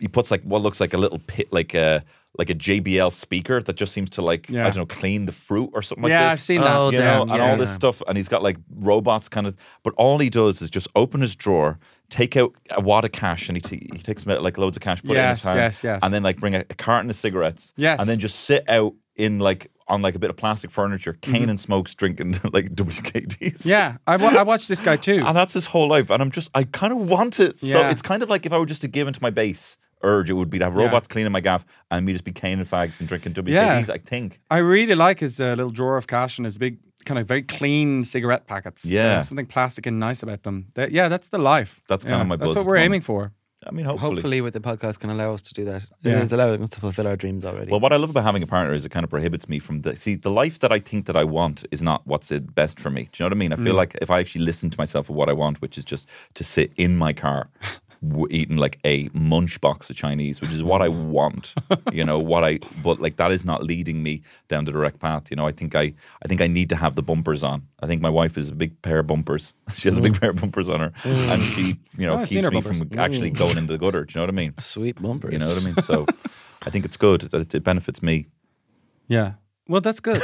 C: he puts like what looks like a little pit like a like a JBL speaker that just seems to like I don't know clean the fruit or something like this.
D: Yeah,
C: this
D: I've seen that.
J: Oh,
C: you know,
J: damn,
C: and
J: yeah.
C: all this stuff. And he's got like robots kind of, but all he does is just open his drawer, take out a wad of cash, and he, t- he takes like loads of cash, put it in his hand,
D: yes, yes.
C: and then like bring a, a carton of cigarettes,
D: Yes.
C: and then just sit out in like on like a bit of plastic furniture, cane
D: Mm-hmm.
C: and smokes, drinking like WKDs.
D: Yeah, I, wa- I watched this guy too.
C: And that's his whole life. And I'm just, I kind of want it. So it's kind of like if I were just to give into my base urge, it would be to have
D: Yeah.
C: robots cleaning my gaff and me just be caning fags and drinking WKDs,
D: Yeah.
C: I think.
D: I really like his uh, little drawer of cash and his big, kind of very clean cigarette packets.
C: Yeah.
D: There's something plastic and nice about them. That- yeah, that's the life.
C: That's kind
D: Yeah,
C: of my
D: That's what we're aiming for.
C: I mean, hopefully.
J: Hopefully, with the podcast, can allow us to do that.
D: Yeah.
J: It's allowing us to fulfill our dreams already.
C: Well, what I love about having a partner is it kind of prohibits me from the see the life that I think that I want is not what's it best for me. Do you know what I mean? I
D: Mm.
C: feel like if I actually listen to myself of what I want, which is just to sit in my car. W- Eating like a munch box of Chinese, which is what I want, you know. What I, but like that is not leading me down the direct path. You know, I think I, I think I need to have the bumpers on. I think my wife is a big pair of bumpers. She has a big mm. pair of bumpers on her, mm. and she, you know,
D: Oh, I've seen
C: keeps
D: her
C: me
D: bumpers.
C: from actually mm. going into the gutter. Do you know what I mean?
J: Sweet bumpers.
C: You know what I mean? So, I think it's good. that It, it benefits me.
D: Yeah. Well, that's good.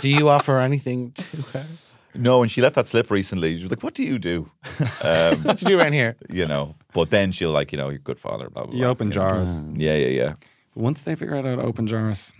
J: do you offer anything to her?
C: No, and she let that slip recently. She was like, "What do you do?" Um,
J: What do you do around here?
C: you know, but then she'll like, you know, you're good father. Blah blah.
D: You
C: blah,
D: open jars.
C: Yeah, yeah, yeah.
D: Once they figure out how to open jars.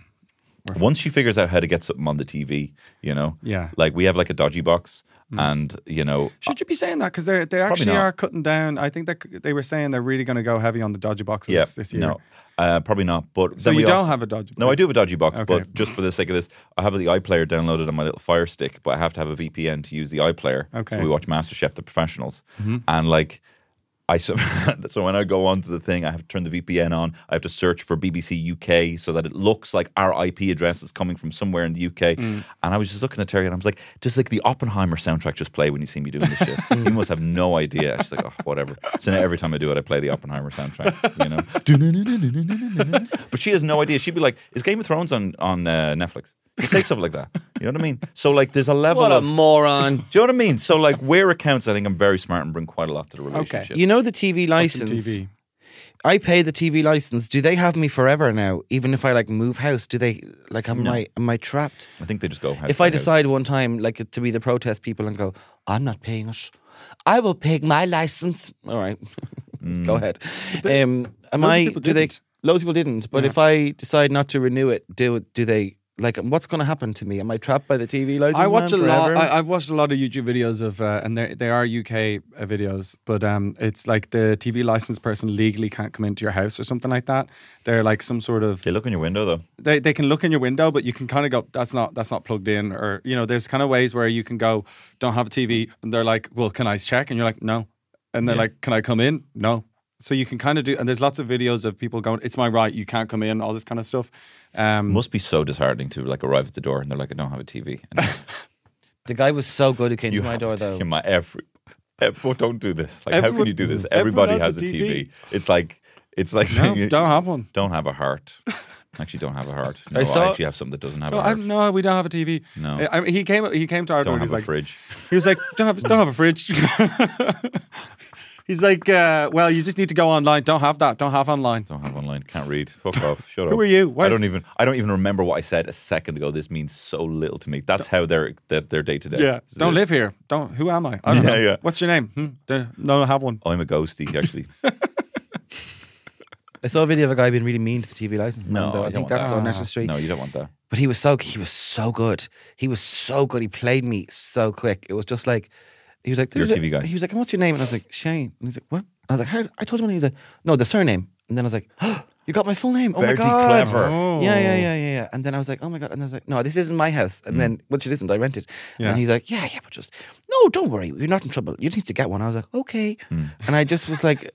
C: Once she figures out how to get something on the TV, you know,
D: Yeah.
C: like we have like a dodgy box, and you know,
D: Should you be saying that? Because they they actually are cutting down. I think that they were saying they're really going to go heavy on the dodgy boxes
C: yeah,
D: this year.
C: no, uh, probably not. But
D: So you
C: we
D: don't
C: also-
D: have a dodgy
C: No, I do have a dodgy box,
D: Okay.
C: but just for the sake of this, I have the iPlayer downloaded on my little Fire Stick, but I have to have a VPN to use the iPlayer.
D: Okay.
C: So we watch MasterChef, the professionals,
D: Mhm.
C: and like. I so, so when I go onto the thing, I have to turn the VPN on. I have to search for BBC UK so that it looks like our IP address is coming from somewhere in the UK.
D: Mm.
C: And I was just looking at Terry and I was like, does like the Oppenheimer soundtrack just play when you see me doing this shit? you must have no idea. She's like, oh, whatever. So now every time I do it, I play the Oppenheimer soundtrack. You know, but she has no idea. She'd be like, "Is Game of Thrones on on uh, Netflix?" She'd say stuff like that. You know what I mean? So like, there's a level
J: What a
C: of
J: moron.
C: Do you know what I mean? So like, where it counts, I think I'm very smart and bring quite a lot to the relationship.
J: You know the TV license.
D: TV?
J: I pay the TV license. Do they have me forever now? Even if I like move house, do they like am
C: No.
J: I am I trapped?
C: I think they just go. house
J: if
C: by
J: I
C: house.
J: decide one time like to be the protest people and go, I'm not paying it. I will pay my license. All right, go ahead. Um, am I?
D: people
J: Do they?
D: didn't.
B: loads of people didn't. But
D: Yeah.
B: if I decide not to renew it, do do they like? What's going to happen to me? Am I trapped by the TV license?
D: I watch a
B: man,
D: lot.
B: forever?
D: I, I've watched a lot of YouTube videos of, uh, and they they are UK uh, videos, but um, it's like the TV license person legally can't come into your house or something like that. They're like some sort of
C: They look in your window though.
D: they they can look in your window, but you can kind of go, that's not that's not plugged in, or you know, there's kind of ways where you can go, don't have a TV, and they're like, well, can I check? And you're like, no, and they're
C: Yeah.
D: like, can I come in? No. So you can kind of do, and there's lots of videos of people going, it's my right, you can't come in, all this kind of stuff. Um,
C: Must be so disheartening to like arrive at the door and they're like, I don't have a TV. And
B: the guy was so good who came
C: you
B: to my
C: have
B: door though.
C: In my every, every don't do this. Like, how can you do this? Everybody
D: has
C: has
D: a
C: a
D: TV.
C: TV. It's like it's like
D: no,
C: saying
D: don't have one.
C: don't have a heart. Actually, don't have a heart. No,
B: I
C: I, actually have something that doesn't have
D: No,
C: a
D: I,
C: heart.
D: no, we don't have a TV.
C: No.
D: I, I mean, he came. He came to our door.
C: don't
D: and
C: have a
D: like,
C: fridge.
D: he was like, don't have, don't have a fridge. he's like, uh, well, you just need to go online. Don't have that. Don't have online.
C: Don't have online. Can't read. Fuck off. Shut up.
D: Who are you?
C: I don't even. I don't even remember what I said a second ago. This means so little to me. That's how they're that their day to day.
D: Yeah, don't live here. Don't. Who am I? I don't
C: Yeah,
D: know.
C: yeah.
D: What's your name? Hmm? Don't- No, I have one.
C: I'm a ghosty. Actually,
B: I saw a video of a guy being really mean to the TV license.
C: no,
B: though.
C: I
B: I
C: don't
B: think
C: want
B: that's
C: that.
B: unnecessary.
C: No, you don't want that.
B: But he was so he was so good. He was so good. He played me so quick. It was just like he was like
C: You're a TV guy.
B: He was like, what's your name?" And I was like, "Shane." And he's like, "What?" And I was like, How? "I told him." And he was like, "No, the surname." And then I was like, oh, "You got my full name? Oh
C: Very
B: my god!"
C: clever.
D: Oh.
B: Yeah, yeah, yeah, oh. yeah, yeah. And then I was like, "Oh my god!" And I was like, "No, this isn't my house." And mm. then, which it isn't. I rent it.
D: Yeah.
B: And he's like, "Yeah, yeah, but just no, don't worry. You're not in trouble. You need to get one." I was like, "Okay." Mm. And I just was like.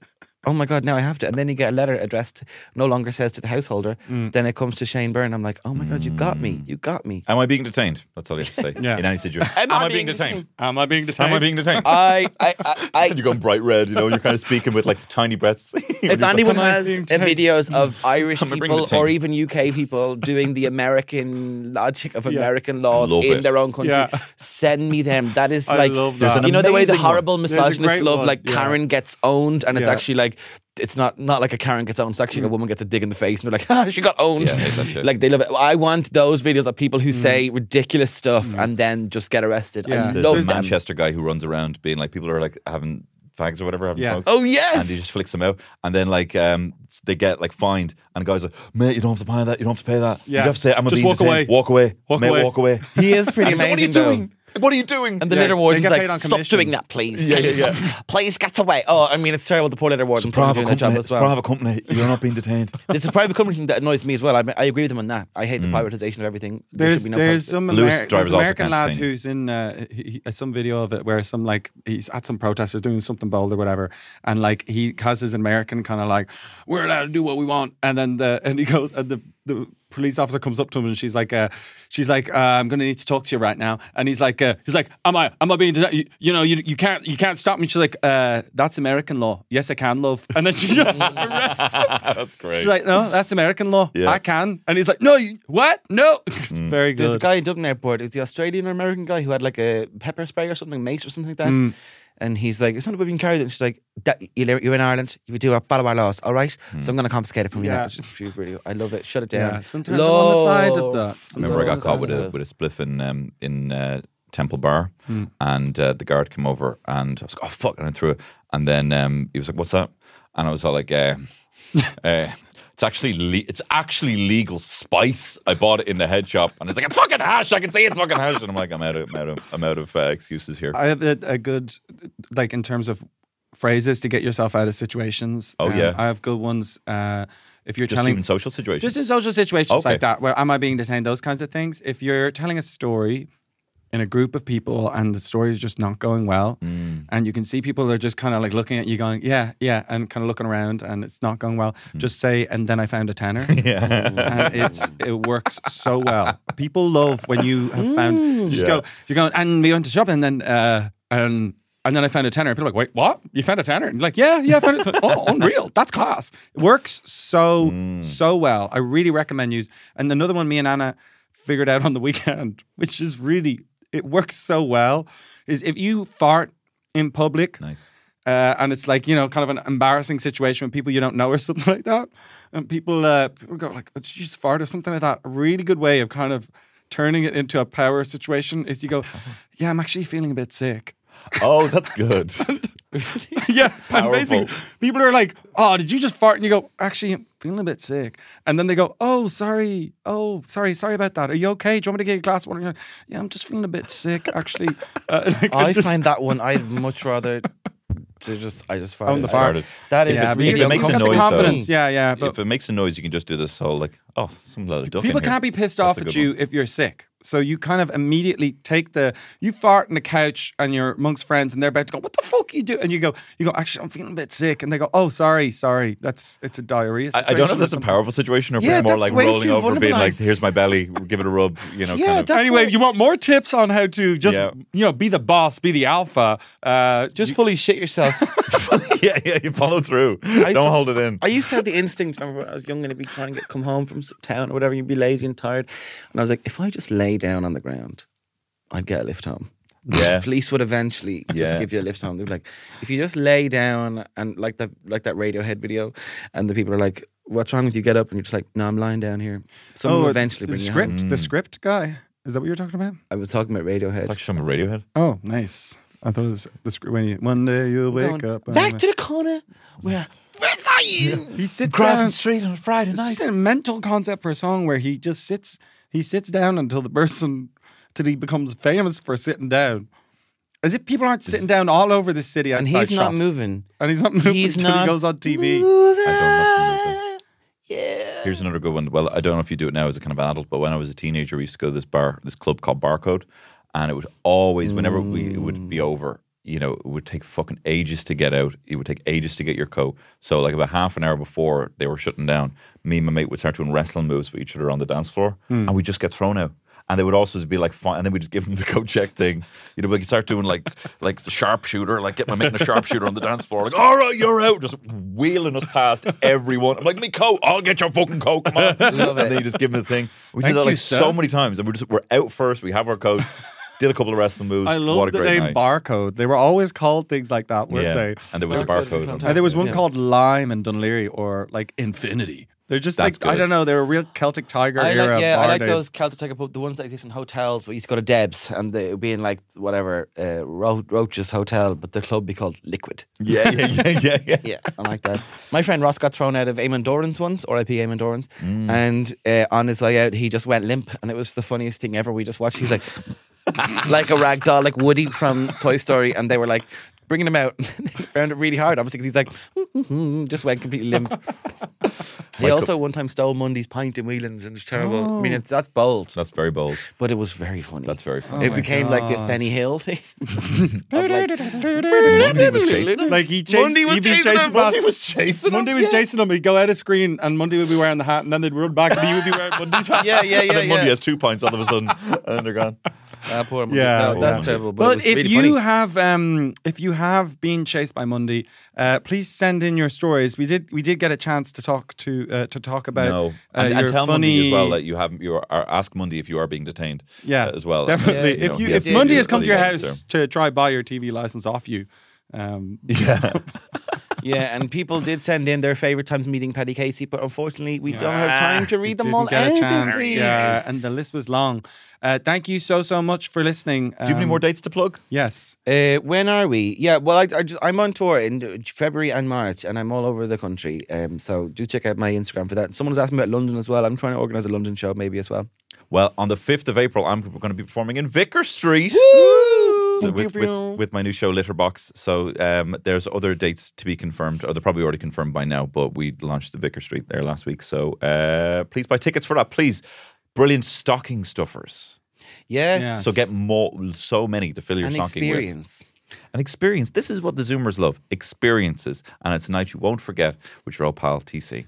B: Oh my god! Now I have to, and then you get a letter addressed. No longer says to the householder. Mm. Then it comes to Shane Byrne. I'm like, oh my god, you got me! You got me!
C: Am I being detained? That's all you have to say.
D: Yeah.
C: In any situation.
B: Am
C: Am,
B: I
C: I being
B: being
C: detained?
D: Am I being detained?
C: Am I being detained?
B: I, I, I, I
C: you're going bright red, you know, you're kind of speaking with like tiny breaths.
B: if anyone
D: Am I
B: has
D: being detained?
B: videos of Irish
C: Am I bringing
B: people or even UK people doing the American logic of
D: Yeah.
B: American laws
C: Love
B: in
C: it.
B: their own country,
D: Yeah.
B: send me them. That is
D: I
B: like,
D: love that.
B: You know, the way the
C: amazing one.
B: horrible
D: There's
B: misogynist love,
D: one,
B: like
D: yeah.
B: Karen gets owned, and it's actually like. It's not not like a Karen gets owned. It's actually like a woman gets a dig in the face, and they're like, "Ah, she got owned."
C: Yeah, I hate that shit.
B: Like they love it. I want those videos of people who say ridiculous stuff and then just get arrested.
D: Yeah.
B: I
C: There's
B: love
C: a
B: them.
C: Manchester guy who runs around being like, people are like having fags or whatever, having
D: Yeah.
C: smokes.
B: Oh yes.
C: And he just flicks them out. And then like um they get like fined and the guy's like, Mate, you don't have to pay that, you don't have to pay that.
D: Yeah.
C: You have to say I'm
D: Just
C: being
D: walk away.
C: Walk away.
D: Walk
C: Mate,
D: away.
C: walk away.
B: he is pretty
C: And he's like,
B: amazing.
C: what are you
B: though.
C: Doing? What are you doing?
B: And the
D: Yeah,
B: litter
D: they
B: warden's
D: get
B: like,
D: on
B: stop
D: commission."
B: doing that, please.
C: Yeah, yeah, yeah.
B: please get away. Oh, I mean, it's terrible. The poor litter warden
C: It's a private
B: doing that job
C: company.
B: as well.
C: private company. You're not being detained.
B: It's a private company thing that annoys me as well. I, I agree with him on that. I hate the privatization of everything. There
D: There's
B: should be no
D: there's
B: privat-
D: some
C: Blues
D: Amer-
C: drivers
D: there's
C: also
D: American
C: can't
D: lad
C: detain
D: who's in uh, he, he- some video of it where some like he's at some protesters doing something bold or whatever, and like he causes an American kind of like we're allowed to do what we want, and then the and he goes and the the police officer comes up to him and she's like uh, she's like uh, I'm gonna need to talk to you right now, and he's like uh, he's like am I am I being you, you know you you can't you can't stop me. She's like uh, that's American law. Yes, I can, love, and then she just arrests him.
C: That's great.
D: She's like, no, that's American law.
C: Yeah.
D: I can. And he's like, no, you, what? No. It's very
B: There's a guy in Dublin Airport. It's the Australian or American guy who had like a pepper spray or something, mace or something like that.
D: Mm.
B: And he's like, it's not about being carried. And she's like, that, you're you're in Ireland. You do follow our laws, all right? So I'm going to confiscate it from you.
D: Yeah.
B: now. She's- she's really- I love it. Shut it down.
D: Yeah, sometimes I'm on the side of that.
B: Love-
C: I remember I got caught with a with a spliff in um, in uh, Temple Bar, and uh, the guard came over, and I was like, "Oh fuck!" and I threw it, and then um, he was like, "What's that?" And I was all like, uh, uh, "It's actually le- it's actually legal spice. I bought it in the head shop, and it's like it's fucking hash. I can see it's fucking hash." And I'm like, "I'm out of I'm out of I'm out of uh, excuses here."
D: I have a, a good, like, in terms of phrases to get yourself out of situations.
C: Oh,
D: Um,
C: yeah.
D: I have good ones. Uh, if you're
C: Just
D: telling.
C: even social situations.
D: Just in social situations
C: Okay.
D: like that, where am I being detained? Those kinds of things. If you're telling a story in a group of people and the story is just not going well,
C: Mm.
D: and you can see people are just kind of like looking at you, going, "Yeah, yeah," and kind of looking around, and it's not going well. Just say, "And then I found a tenner."
C: yeah.
D: and it's it works so well. People love when you have found. You just
C: Yeah.
D: go, you're going, and we went to shop, and then uh, and and then I found a tenner. People are like, wait, what? You found a tenner? And like, yeah, yeah, I found it. oh, unreal. That's class. It works so so well. I really recommend use. And another one, me and Anna figured out on the weekend, which is really it works so well, is if you fart in public.
C: Nice.
D: Uh, and it's like you know, kind of an embarrassing situation with people you don't know or something like that. And people, uh, people go like, oh, "Did you just fart?" or something like that. A really good way of kind of turning it into a power situation is you go, "Yeah, I'm actually feeling a bit sick."
C: Oh, that's good.
D: yeah, and
C: Powerful.
D: basically, people are like, "Oh, did you just fart?" And you go, "Actually, I'm feeling a bit sick." And then they go, "Oh, sorry. Oh, sorry. Sorry about that. Are you okay? Do you want me to get a glass of water?" You're like, yeah, I'm just feeling a bit sick, actually. Uh, like,
B: I
D: just-
B: find that one I'd much rather to just I just farted.
D: Own the fart.
B: That is
D: Yeah, but
B: really
C: if it makes a noise,
D: confidence.
C: though,
D: Yeah, yeah. But
C: if it makes a noise, you can just do this whole like, oh, some little duck.
D: people
C: here.
D: can't be pissed
C: That's
D: off at you
C: one.
D: if you're sick. So you kind of immediately take the you fart on the couch and you're amongst friends and they're about to go, "What the fuck you do?" And you go, "You go, actually, I'm feeling a bit sick." And they go, "Oh, sorry, sorry. That's it's a diarrhea."
C: I, I don't know if that's a powerful situation or
B: Yeah,
C: it's more like rolling
B: too
C: over, being like, "Here's my belly, give it a rub." You know,
B: Yeah,
C: kind of.
D: Anyway,
B: why-
D: if you want more tips on how to just
C: Yeah.
D: you know be the boss, be the alpha, uh,
B: just fully shit yourself.
C: yeah, yeah, you follow through.
B: I
C: Don't
B: saw-
C: hold it in.
B: I used to have the instinct. Remember when I was young and I'd be trying to get come home from town or whatever, you'd be lazy and tired, and I was like, if I just lay down on the ground, I'd get a lift home.
C: Yeah.
B: Police would eventually just
C: Yeah.
B: give you a lift home. They'd be like, if you just lay down and like that, like that Radiohead video, and the people are like, "What's wrong with you? Get up!" and you're just like, "No, I'm lying down here." Someone oh, will
D: Oh,
B: eventually
D: the
B: bring you
D: script,
B: home.
D: the mm. script guy. Is that what you're talking about?
B: I was talking about Radiohead.
C: Like some Radiohead.
D: Oh, nice. I thought it was the script. When you, one day you'll wake
B: Going,
D: up. and-
B: Back to the corner where where are you?
D: He sits
C: Grafton
D: down.
C: Street on a Friday
D: This
C: night.
D: is a mental concept for a song where he just sits. He sits down until the person, till he becomes famous for sitting down. As if people aren't sitting down all over the city,
B: And
D: outside
B: he's not
D: shops.
B: moving.
D: and he's not moving
B: He's
D: until
B: not
D: he goes on TV.
B: Yeah.
C: Here's another good one. Well, I don't know if you do it now as a kind of adult, but when I was a teenager, we used to go to this bar, this club called Barcode, and it would always, whenever we it would be over, you know, it would take fucking ages to get out. It would take ages to get your coat. So, like about half an hour before they were shutting down, me and my mate would start doing wrestling moves with each other on the dance floor,
D: Hmm.
C: and we'd just get thrown out. And they would also be like, fine, and then we just give them the coat check thing. You know, we could start doing like, like the sharpshooter, like getting making a sharpshooter on the dance floor. Like, all right, you're out, just wheeling us past everyone. I'm like, me coat, I'll get your fucking coat. Come on, and then you just give them the thing. We
D: Thank
C: did that like
D: sir.
C: so many times, and we're just we're out first. We have our coats, did a couple of wrestling moves.
D: I
C: what
D: love
C: a
D: the
C: great
D: name
C: night.
D: Barcode. They were always called things like that, weren't
C: yeah,
D: they?
C: and there was a barcode. on
B: fantastic.
D: And there was one
B: Yeah.
D: called Lime and Dún Laoghaire, or like Infinity. They're just
C: That's
D: like I don't know. They were real Celtic Tiger
B: I
D: era.
B: like, yeah, I like
D: names.
B: those Celtic Tiger the ones that exist in hotels. We used to go to Debs and they would be in like whatever uh, Ro- Roach's hotel, but the club be called Liquid.
C: Yeah, yeah, yeah, yeah, yeah.
B: Yeah, I like that. My friend Ross got thrown out of Eamon Doran's once, or IP Eamon Doran's,
C: Mm.
B: and uh, on his way out, he just went limp, and it was the funniest thing ever. We just watched. He was like, like a rag doll, like Woody from Toy Story, and they were like bringing him out. found it really hard, obviously, because he's like, just went completely limp. he also one time stole Mundy's pint in Whelan's, and it's terrible. I mean, it's, that's bold,
C: That's very bold.
B: but it was very funny.
C: That's very funny.
B: it
D: my
B: became like this Benny Hill thing. Like,
C: Mundy was chasing him.
D: Like he chased,
B: Mundy was
D: he'd
B: chasing
D: chasing
B: him.
D: past-
C: Mundy was chasing him.
D: Mundy was chasing him. He'd go out of screen, and Mundy would be wearing the hat, and then they'd run back, and he would be wearing Mundy's hat.
B: yeah, yeah,
C: And
B: yeah,
C: then Mundy
B: yeah.
C: has two pints all of a sudden, and they're gone.
B: Ah, poor Mundy.
D: Yeah,
B: no, that's
C: yeah.
B: terrible. But,
D: But
B: it was
D: if
B: really
D: you
B: funny.
D: have um, if you have been chased by Mundy, uh, please send in your stories. We did we did get a chance to talk to uh, to talk about
C: no,
D: uh,
C: and, and tell
D: funny
C: Mundy as well that you have you are, ask Mundy if you are being detained.
D: yeah
C: uh, as well.
D: definitely.
C: Yeah,
D: if
C: know,
D: you if
C: has- Mundy
D: has come to your house to try buy your TV license off you, um.
C: Yeah,
B: Yeah, and people did send in their favorite times meeting Paddy Casey, but unfortunately, we don't have time to read them all out this week.
D: Yeah, and the list was long. Uh, thank you so so much for listening.
C: Do you have any
D: Um,
C: more dates to plug?
D: Yes.
B: Uh, when are we? Yeah, well, I, I just, I'm on tour in February and March, and I'm all over the country. Um, so do check out my Instagram for that. Someone's asked me about London as well. I'm trying to organise a London show maybe as well.
C: Well, on the 5th of April, I'm going to be performing in Vicar Street. So with, with, with my new show Litterbox. So um, there's other dates to be confirmed, or they're probably already confirmed by now. But we launched the Vicar Street there last week, so uh, please buy tickets for that. Please, brilliant stocking stuffers.
B: Yes.
D: Yes.
C: So get more, so many to fill your
B: An
C: stocking
B: experience.
C: with. An experience. This is what the Zoomers love: experiences, and it's a night you won't forget with your old pal TC.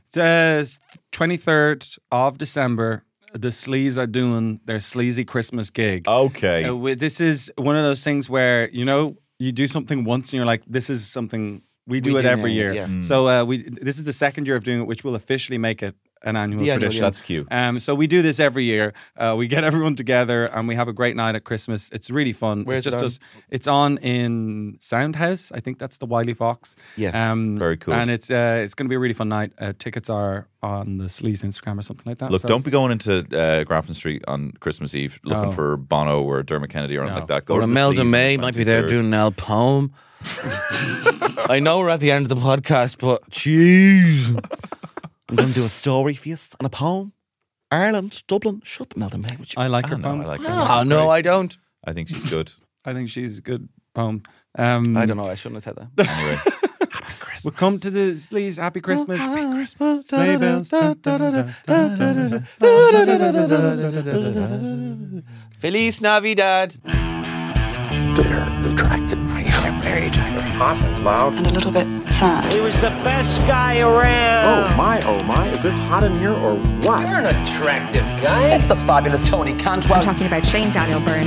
D: Twenty third of December. The Sleaze are doing their sleazy Christmas gig.
C: Okay.
D: Uh, wi- this is one of those things where you know you do something once and you're like, this is something we do
B: We
D: it
B: do
D: every
B: now,
D: year.
B: yeah. Mm.
D: So uh, we this is the second year of doing it, which will officially make it an annual
B: The annual,
D: tradition.
B: yeah.
C: That's cute.
D: Um, so we do this every year. Uh, we get everyone together and we have a great night at Christmas. It's really fun.
B: Where's
D: it's
B: it
D: just
B: on?
D: us. It's on in Soundhouse. I think that's the Wiley Fox.
B: Yeah.
D: Um,
C: Very cool.
D: And it's uh, it's going to be a really fun night. Uh, tickets are on the Sleaze Instagram or something like that.
C: Look,
D: So-
C: don't be going into uh, Grafton Street on Christmas Eve looking
D: No.
C: for Bono or Dermot Kennedy or anything
D: No.
C: like that. Go
B: Or
C: to the
B: Imelda May might be there
C: 23rd.
B: doing an L poem. I know we're at the end of the podcast, but jeez. I'm going to do a story for you and a poem. Ireland, Dublin, shut up, Imelda May. Would you?
D: I like
C: I
D: her
C: know, I like her.
B: Oh, no, I don't.
C: I think she's good.
D: I think she's a good poem. Um,
B: I don't know. I shouldn't have said that.
C: Anyway,
D: We'll come to the Sleaze. Happy Christmas. Sleigh bells. da, da, da, da, da, da, da.
B: Feliz Navidad.
E: Bitter, attractive, very attractive.
F: Hot and loud.
G: And a little bit sad.
F: He was the best guy around.
E: Oh my, oh my, is it hot in here or what?
F: You're an attractive guy.
E: It's the fabulous Tony Cantwell.
K: We're talking about Shane Daniel Byrne.